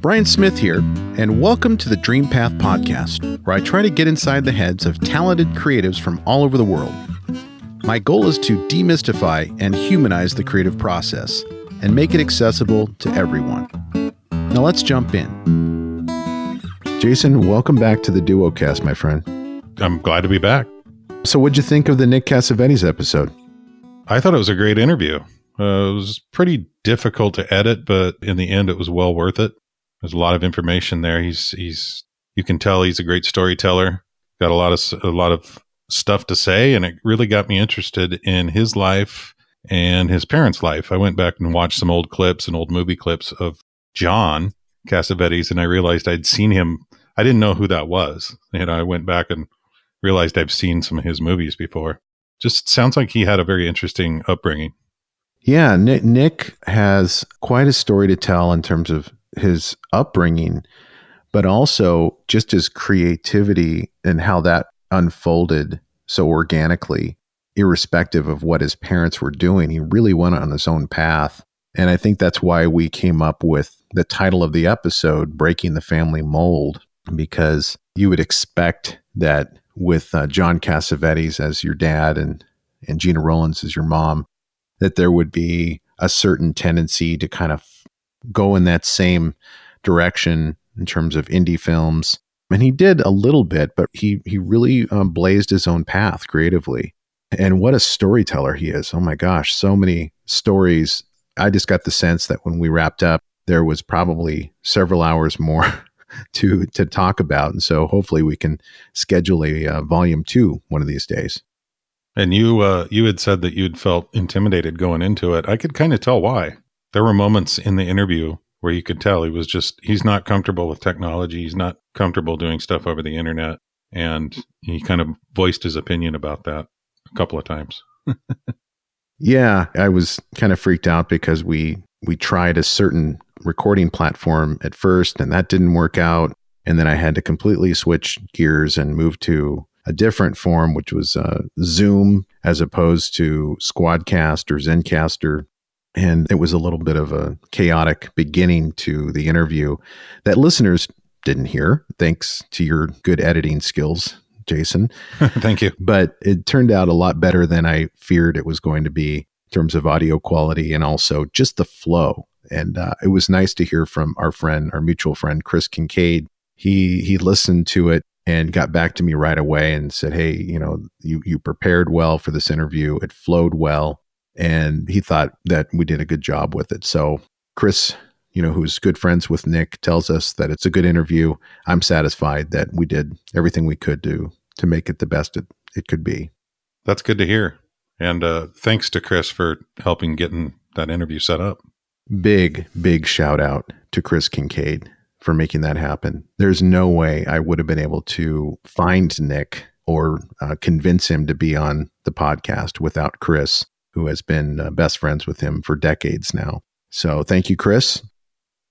Brian Smith here, and welcome to the Dream Path Podcast, where I try to get inside the heads of talented creatives from all over the world. My goal is to demystify and humanize the creative process and make it accessible to everyone. Now let's jump in. Jason, welcome back to the Duocast, my friend. I'm glad to be back. So, what'd you think of the Nick Cassavetes episode? I thought it was a great interview. Uh, it was pretty difficult to edit, but in the end, it was well worth it. There's a lot of information there. He's he's you can tell he's a great storyteller. Got a lot of a lot of stuff to say, and it really got me interested in his life and his parents' life. I went back and watched some old clips and old movie clips of John Cassavetes, and I realized I'd seen him. I didn't know who that was. And I went back and realized I've seen some of his movies before. Just sounds like he had a very interesting upbringing. Yeah, Nick, Nick has quite a story to tell in terms of his upbringing, but also just his creativity and how that unfolded so organically, irrespective of what his parents were doing. He really went on his own path. And I think that's why we came up with the title of the episode, Breaking the Family Mold, because you would expect that with uh, John Cassavetes as your dad and, and Gena Rowlands as your mom, that there would be a certain tendency to kind of go in that same direction in terms of indie films. And he did a little bit, but he he really um, blazed his own path creatively. And what a storyteller he is! Oh my gosh, so many stories. I just got the sense that when we wrapped up, there was probably several hours more to to talk about, and so hopefully we can schedule a uh, volume two one of these days. And you uh, you had said that you'd felt intimidated going into it. I could kind of tell why there were moments in the interview where you could tell he was just he's not comfortable with technology. He's not comfortable doing stuff over the internet. And he kind of voiced his opinion about that a couple of times. Yeah i was kind of freaked out because we we tried a certain recording platform at first and that didn't work out. And then i had to completely switch gears and move to a different form which was uh, zoom as opposed to squadcast or zencastr and it was a little bit of a chaotic beginning to the interview that listeners didn't hear, thanks to your good editing skills, Jason. Thank you. But it turned out a lot better than I feared it was going to be in terms of audio quality and also just the flow. And uh, it was nice to hear from our friend, our mutual friend, Chris Kincaid. He he listened to it and got back to me right away and said, "Hey, you know, you you prepared well for this interview. It flowed well and he thought that we did a good job with it. So Chris, you know, who's good friends with Nick, tells us that it's a good interview. I'm satisfied that we did everything we could do to make it the best it, it could be. That's good to hear. And uh, thanks to Chris for helping getting that interview set up. Big, big shout out to Chris Kincaid for making that happen. There's no way I would have been able to find Nick or uh, convince him to be on the podcast without Chris who has been uh, best friends with him for decades now. So thank you, Chris.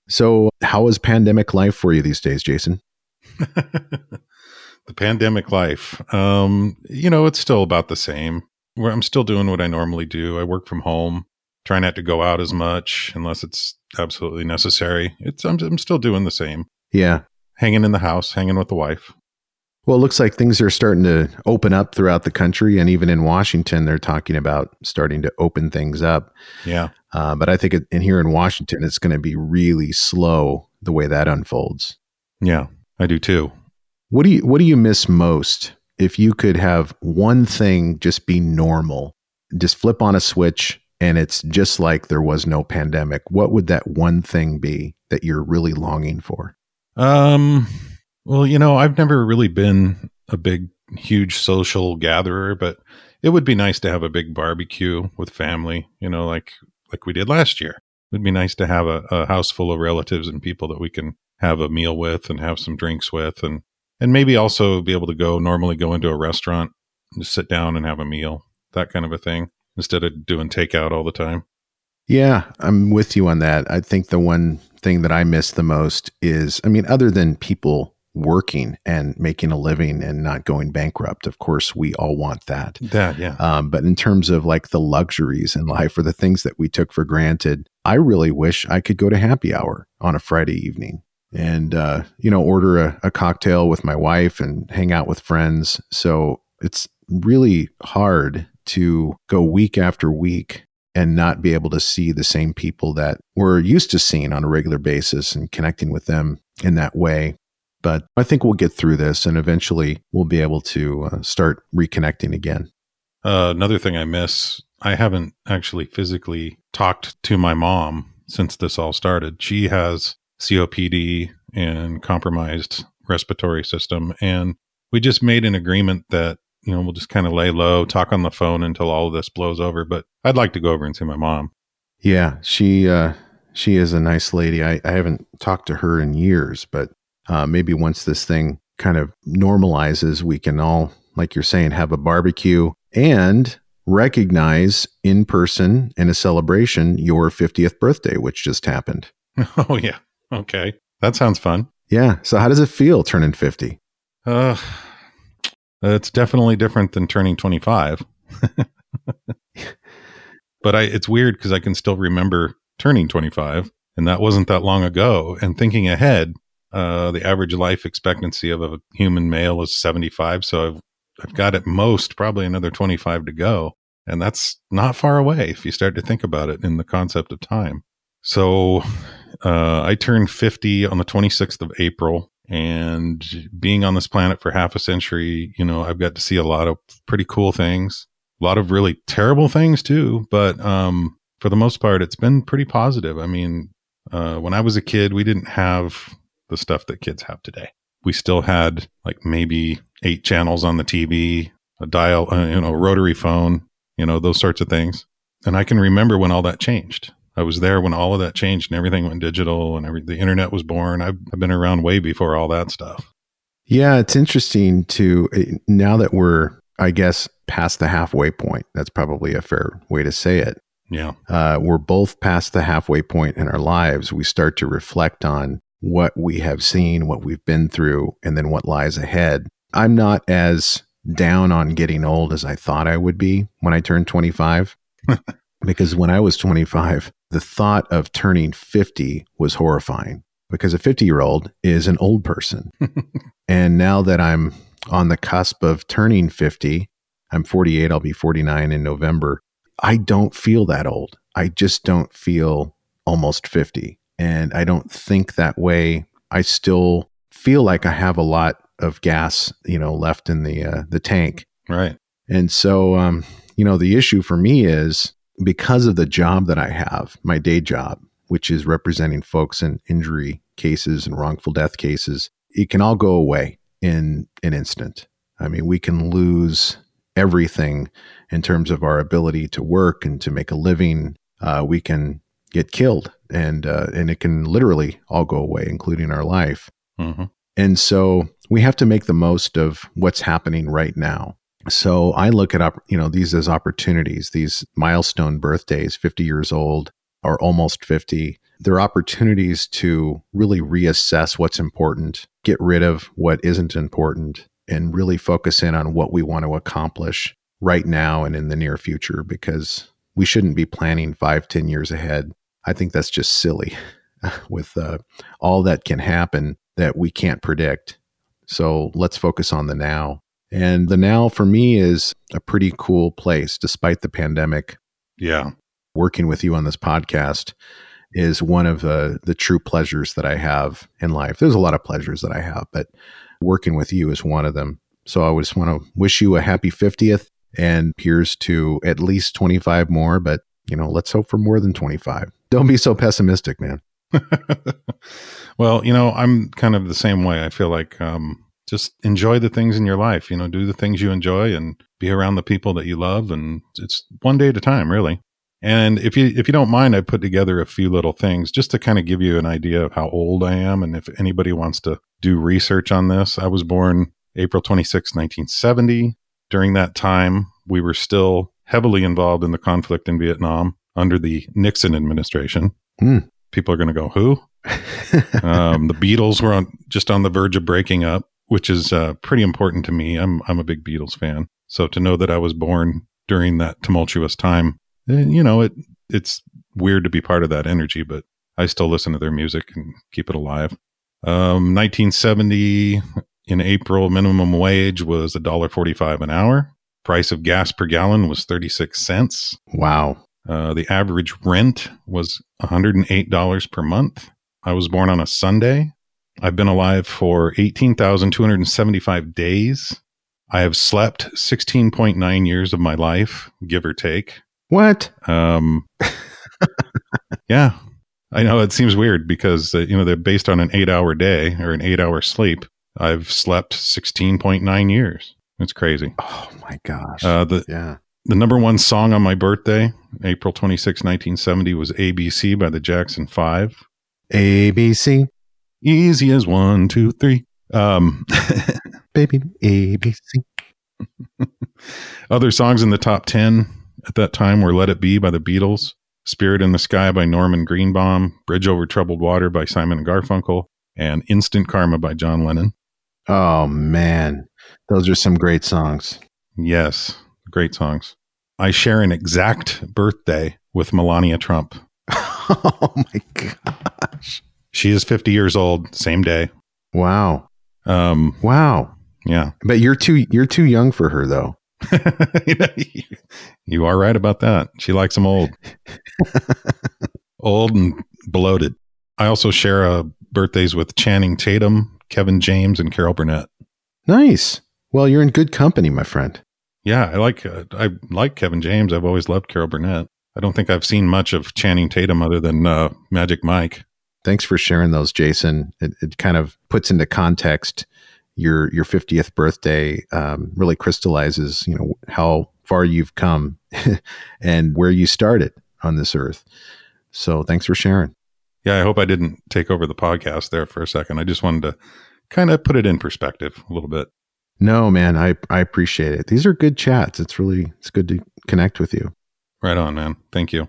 So, how is pandemic life for you these days, Jason? the pandemic life. Um, you know, it's still about the same. Where I'm still doing what I normally do. I work from home, try not to go out as much unless it's absolutely necessary. It's I'm, I'm still doing the same. Yeah, hanging in the house, hanging with the wife. Well, it looks like things are starting to open up throughout the country, and even in Washington, they're talking about starting to open things up. Yeah, uh, but I think it, in here in Washington, it's going to be really slow the way that unfolds. Yeah, I do too. What do you What do you miss most? If you could have one thing just be normal, just flip on a switch, and it's just like there was no pandemic. What would that one thing be that you're really longing for? Um well, you know, I've never really been a big, huge social gatherer, but it would be nice to have a big barbecue with family, you know, like like we did last year. It'd be nice to have a, a house full of relatives and people that we can have a meal with and have some drinks with and and maybe also be able to go normally go into a restaurant and just sit down and have a meal, that kind of a thing, instead of doing takeout all the time. Yeah, I'm with you on that. I think the one thing that I miss the most is, I mean, other than people working and making a living and not going bankrupt. Of course, we all want that. That, yeah. Um, but in terms of like the luxuries in life or the things that we took for granted, I really wish I could go to happy hour on a Friday evening. and uh, you know order a, a cocktail with my wife and hang out with friends. So it's really hard to go week after week and not be able to see the same people that we're used to seeing on a regular basis and connecting with them in that way. But I think we'll get through this and eventually we'll be able to uh, start reconnecting again. Uh, another thing I miss, I haven't actually physically talked to my mom since this all started. She has COPD and compromised respiratory system. And we just made an agreement that, you know, we'll just kind of lay low, talk on the phone until all of this blows over. But I'd like to go over and see my mom. Yeah, she uh she is a nice lady. I, I haven't talked to her in years, but uh, maybe once this thing kind of normalizes, we can all, like you're saying, have a barbecue and recognize in person in a celebration your 50th birthday, which just happened. Oh, yeah. Okay. That sounds fun. Yeah. So, how does it feel turning 50? Uh, it's definitely different than turning 25. but I, it's weird because I can still remember turning 25, and that wasn't that long ago. And thinking ahead, uh, the average life expectancy of a human male is 75. So I've, I've got at most probably another 25 to go. And that's not far away if you start to think about it in the concept of time. So uh, I turned 50 on the 26th of April. And being on this planet for half a century, you know, I've got to see a lot of pretty cool things, a lot of really terrible things too. But um, for the most part, it's been pretty positive. I mean, uh, when I was a kid, we didn't have the stuff that kids have today. We still had like maybe eight channels on the TV, a dial, uh, you know, rotary phone, you know, those sorts of things. And I can remember when all that changed. I was there when all of that changed and everything went digital and every, the internet was born. I've, I've been around way before all that stuff. Yeah, it's interesting to eh, now that we're, I guess, past the halfway point. That's probably a fair way to say it. Yeah. Uh, we're both past the halfway point in our lives. We start to reflect on what we have seen, what we've been through, and then what lies ahead. I'm not as down on getting old as I thought I would be when I turned 25. because when I was 25, the thought of turning 50 was horrifying because a 50 year old is an old person. and now that I'm on the cusp of turning 50, I'm 48, I'll be 49 in November. I don't feel that old. I just don't feel almost 50. And I don't think that way. I still feel like I have a lot of gas, you know, left in the uh, the tank. Right. And so, um, you know, the issue for me is because of the job that I have, my day job, which is representing folks in injury cases and wrongful death cases, it can all go away in an instant. I mean, we can lose everything in terms of our ability to work and to make a living. Uh, we can get killed, and uh, and it can literally all go away, including our life. Mm-hmm. And so we have to make the most of what's happening right now. So I look at you know these as opportunities, these milestone birthdays, 50 years old or almost 50. They're opportunities to really reassess what's important, get rid of what isn't important, and really focus in on what we want to accomplish right now and in the near future because we shouldn't be planning five, ten years ahead. I think that's just silly with uh, all that can happen that we can't predict. So let's focus on the now. And the now for me is a pretty cool place despite the pandemic. Yeah. Working with you on this podcast is one of the, the true pleasures that I have in life. There's a lot of pleasures that I have, but working with you is one of them. So I just want to wish you a happy 50th and here's to at least 25 more, but you know, let's hope for more than 25. Don't be so pessimistic, man. well, you know, I'm kind of the same way. I feel like um, just enjoy the things in your life, you know, do the things you enjoy and be around the people that you love. And it's one day at a time, really. And if you if you don't mind, I put together a few little things just to kind of give you an idea of how old I am, and if anybody wants to do research on this. I was born April 26, 1970. During that time, we were still heavily involved in the conflict in Vietnam under the Nixon administration. Mm. People are going to go, who? um, the Beatles were on, just on the verge of breaking up, which is uh, pretty important to me. I'm I'm a big Beatles fan, so to know that I was born during that tumultuous time, eh, you know, it it's weird to be part of that energy, but I still listen to their music and keep it alive. Um, 1970 in April, minimum wage was $1.45 an hour. Price of gas per gallon was 36 cents. Wow. Uh, the average rent was $108 per month. I was born on a Sunday. I've been alive for 18,275 days. I have slept 16.9 years of my life, give or take. What? Um, yeah, I know it seems weird because, uh, you know, they're based on an eight hour day or an eight hour sleep. I've slept 16.9 years. It's crazy. Oh my gosh. Uh, the, yeah. The number one song on my birthday, April 26, 1970, was ABC by the Jackson Five. ABC. Easy as one, two, three. Um, Baby ABC. other songs in the top 10 at that time were Let It Be by the Beatles, Spirit in the Sky by Norman Greenbaum, Bridge Over Troubled Water by Simon and Garfunkel, and Instant Karma by John Lennon. Oh man. Those are some great songs. Yes, great songs. I share an exact birthday with Melania Trump. oh my gosh. She is 50 years old, same day. Wow. Um, Wow. yeah. But you're too you're too young for her though. you are right about that. She likes them old. old and bloated. I also share uh, birthdays with Channing Tatum, Kevin James, and Carol Burnett. Nice. Well, you're in good company, my friend. Yeah, I like uh, I like Kevin James. I've always loved Carol Burnett. I don't think I've seen much of Channing Tatum other than uh, Magic Mike. Thanks for sharing those, Jason. It, it kind of puts into context your your 50th birthday. Um, really crystallizes, you know, how far you've come and where you started on this earth. So, thanks for sharing. Yeah, I hope I didn't take over the podcast there for a second. I just wanted to kind of put it in perspective a little bit. No, man, I I appreciate it. These are good chats. It's really it's good to connect with you. Right on, man. Thank you.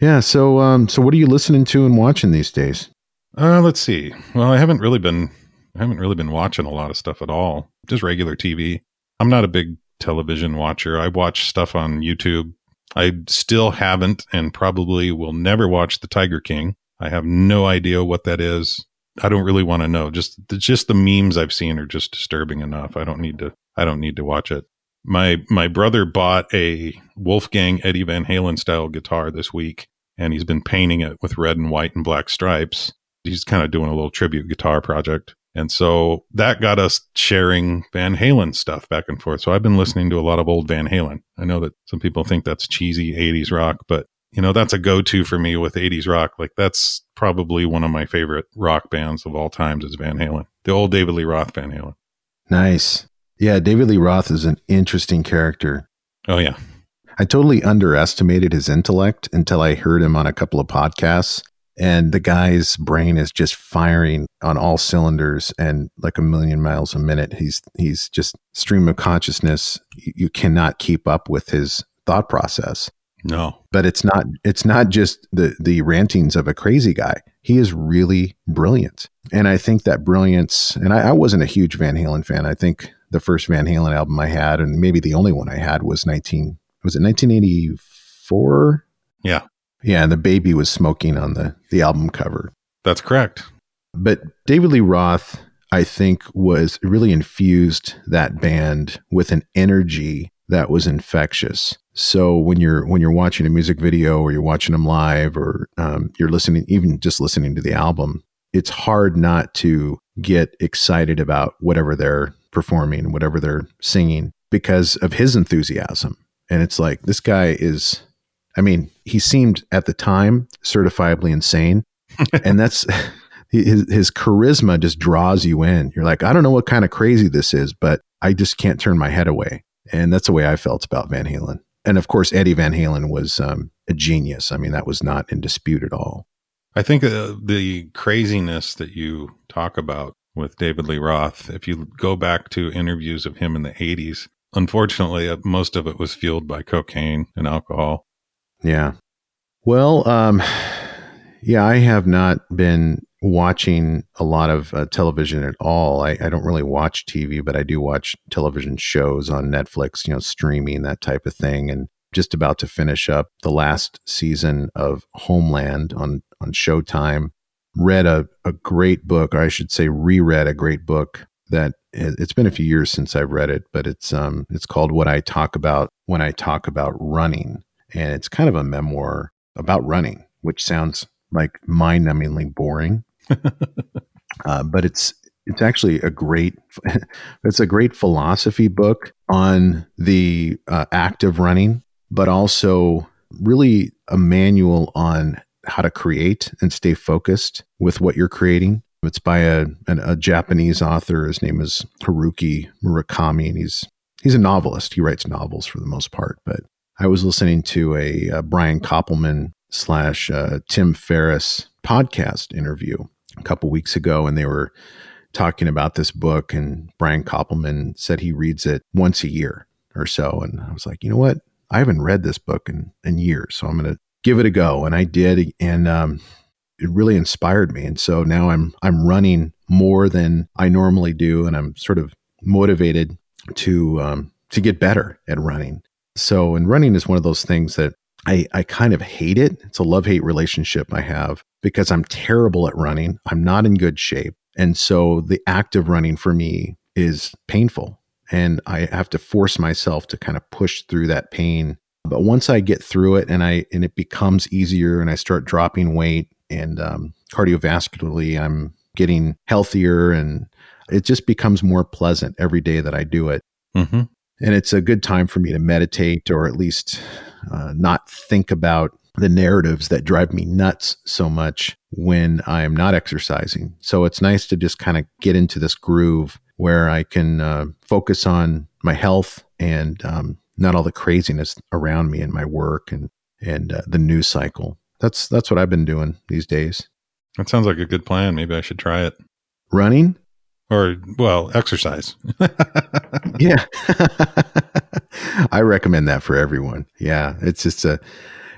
Yeah. So, um, so what are you listening to and watching these days? Uh, let's see. Well, I haven't really been I haven't really been watching a lot of stuff at all. Just regular TV. I'm not a big television watcher. I watch stuff on YouTube. I still haven't and probably will never watch The Tiger King. I have no idea what that is. I don't really want to know. Just just the memes I've seen are just disturbing enough. I don't need to I don't need to watch it. My my brother bought a Wolfgang Eddie Van Halen style guitar this week and he's been painting it with red and white and black stripes. He's kind of doing a little tribute guitar project. And so that got us sharing Van Halen stuff back and forth. So I've been listening to a lot of old Van Halen. I know that some people think that's cheesy 80s rock, but you know, that's a go to for me with 80s rock. Like that's probably one of my favorite rock bands of all times is Van Halen. The old David Lee Roth Van Halen. Nice. Yeah, David Lee Roth is an interesting character. Oh yeah. I totally underestimated his intellect until I heard him on a couple of podcasts. And the guy's brain is just firing on all cylinders and like a million miles a minute. He's he's just stream of consciousness. You, you cannot keep up with his thought process. No. But it's not it's not just the the rantings of a crazy guy. He is really brilliant. And I think that brilliance and I, I wasn't a huge Van Halen fan. I think the first Van Halen album I had, and maybe the only one I had was nineteen was it nineteen eighty four? Yeah. Yeah, and the baby was smoking on the the album cover. That's correct. But David Lee Roth, I think, was really infused that band with an energy that was infectious. So when you're when you're watching a music video or you're watching them live or um, you're listening, even just listening to the album, it's hard not to get excited about whatever they're performing, whatever they're singing, because of his enthusiasm. And it's like this guy is I mean, he seemed at the time certifiably insane. and that's his, his charisma just draws you in. You're like, I don't know what kind of crazy this is, but I just can't turn my head away. And that's the way I felt about Van Halen. And of course, Eddie Van Halen was um, a genius. I mean, that was not in dispute at all. I think uh, the craziness that you talk about with David Lee Roth, if you go back to interviews of him in the 80s, unfortunately, uh, most of it was fueled by cocaine and alcohol. Yeah. Well, um, yeah, I have not been watching a lot of uh, television at all. I, I, don't really watch TV, but I do watch television shows on Netflix, you know, streaming, that type of thing. And just about to finish up the last season of Homeland on, on Showtime. read a, a great book, or I should say, reread a great book that it's been a few years since I've read it, but it's um it's called What I Talk About When I Talk About Running, and it's kind of a memoir about running, which sounds like mind-numbingly boring, uh, but it's it's actually a great it's a great philosophy book on the uh, act of running, but also really a manual on how to create and stay focused with what you're creating. It's by a, an, a Japanese author. His name is Haruki Murakami, and he's he's a novelist. He writes novels for the most part. But I was listening to a, a Brian Koppelman slash uh, Tim Ferriss podcast interview a couple weeks ago, and they were talking about this book. And Brian Koppelman said he reads it once a year or so. And I was like, you know what? I haven't read this book in, in years, so I'm going to give it a go. And I did, and um, it really inspired me. And so now I'm I'm running more than I normally do, and I'm sort of motivated to um, to get better at running. So, and running is one of those things that I, I kind of hate it. It's a love hate relationship I have because I'm terrible at running. I'm not in good shape. And so the act of running for me is painful and I have to force myself to kind of push through that pain. But once I get through it and I and it becomes easier and I start dropping weight and um, cardiovascularly I'm getting healthier and it just becomes more pleasant every day that I do it. Mm-hmm. And it's a good time for me to meditate or at least uh, not think about the narratives that drive me nuts so much when I'm not exercising. So it's nice to just kind of get into this groove where I can uh, focus on my health and um, not all the craziness around me and my work and and uh, the news cycle. That's that's what I've been doing these days. That sounds like a good plan. Maybe I should try it. Running or well, exercise. yeah. I recommend that for everyone. Yeah, it's just a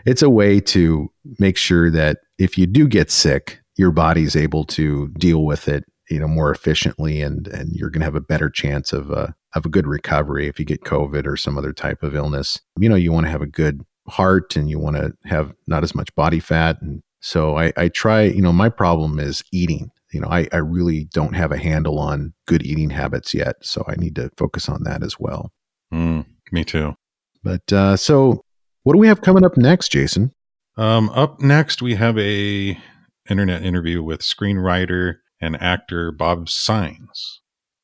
it's a way to make sure that if you do get sick, your body's able to deal with it you know more efficiently and and you're going to have a better chance of uh, of a good recovery if you get covid or some other type of illness you know you want to have a good heart and you want to have not as much body fat and so I, I try you know my problem is eating you know I, I really don't have a handle on good eating habits yet so i need to focus on that as well mm, me too but uh, so what do we have coming up next jason um, up next we have a internet interview with screenwriter and actor Bob Saenz.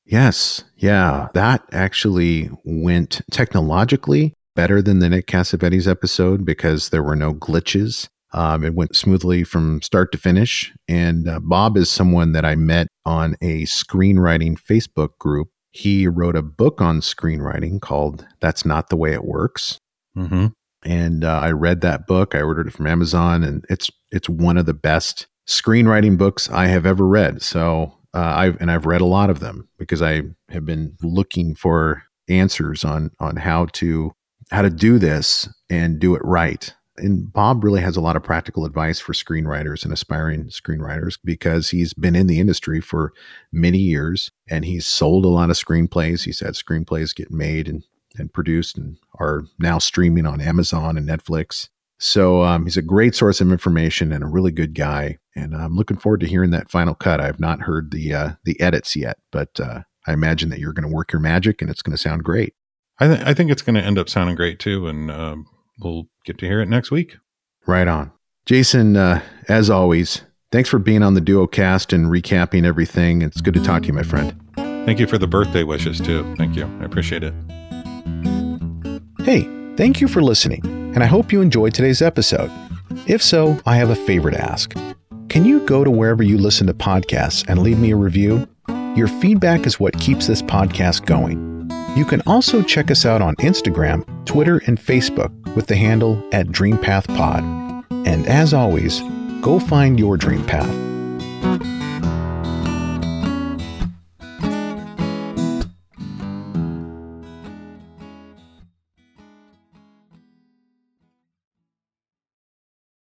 Yes. Yeah. That actually went technologically better than the Nick Cassavetes episode because there were no glitches. Um, it went smoothly from start to finish. And uh, Bob is someone that I met on a screenwriting Facebook group. He wrote a book on screenwriting called That's Not the Way It Works. Mm-hmm. And uh, I read that book. I ordered it from Amazon, and it's it's one of the best screenwriting books I have ever read. So uh, I've and I've read a lot of them because I have been looking for answers on on how to how to do this and do it right. And Bob really has a lot of practical advice for screenwriters and aspiring screenwriters because he's been in the industry for many years and he's sold a lot of screenplays. He's had screenplays get made and, and produced and are now streaming on Amazon and Netflix. So um, he's a great source of information and a really good guy. And I'm looking forward to hearing that final cut. I've not heard the uh, the edits yet, but uh, I imagine that you're going to work your magic and it's going to sound great. I, th- I think it's going to end up sounding great too, and uh, we'll get to hear it next week. Right on, Jason. Uh, as always, thanks for being on the Duocast and recapping everything. It's good to talk to you, my friend. Thank you for the birthday wishes too. Thank you. I appreciate it. Hey, thank you for listening and I hope you enjoyed today's episode. If so, I have a favor to ask. Can you go to wherever you listen to podcasts and leave me a review? Your feedback is what keeps this podcast going. You can also check us out on Instagram, Twitter, and Facebook with the handle at DreamPathPod. And as always, go find your dream path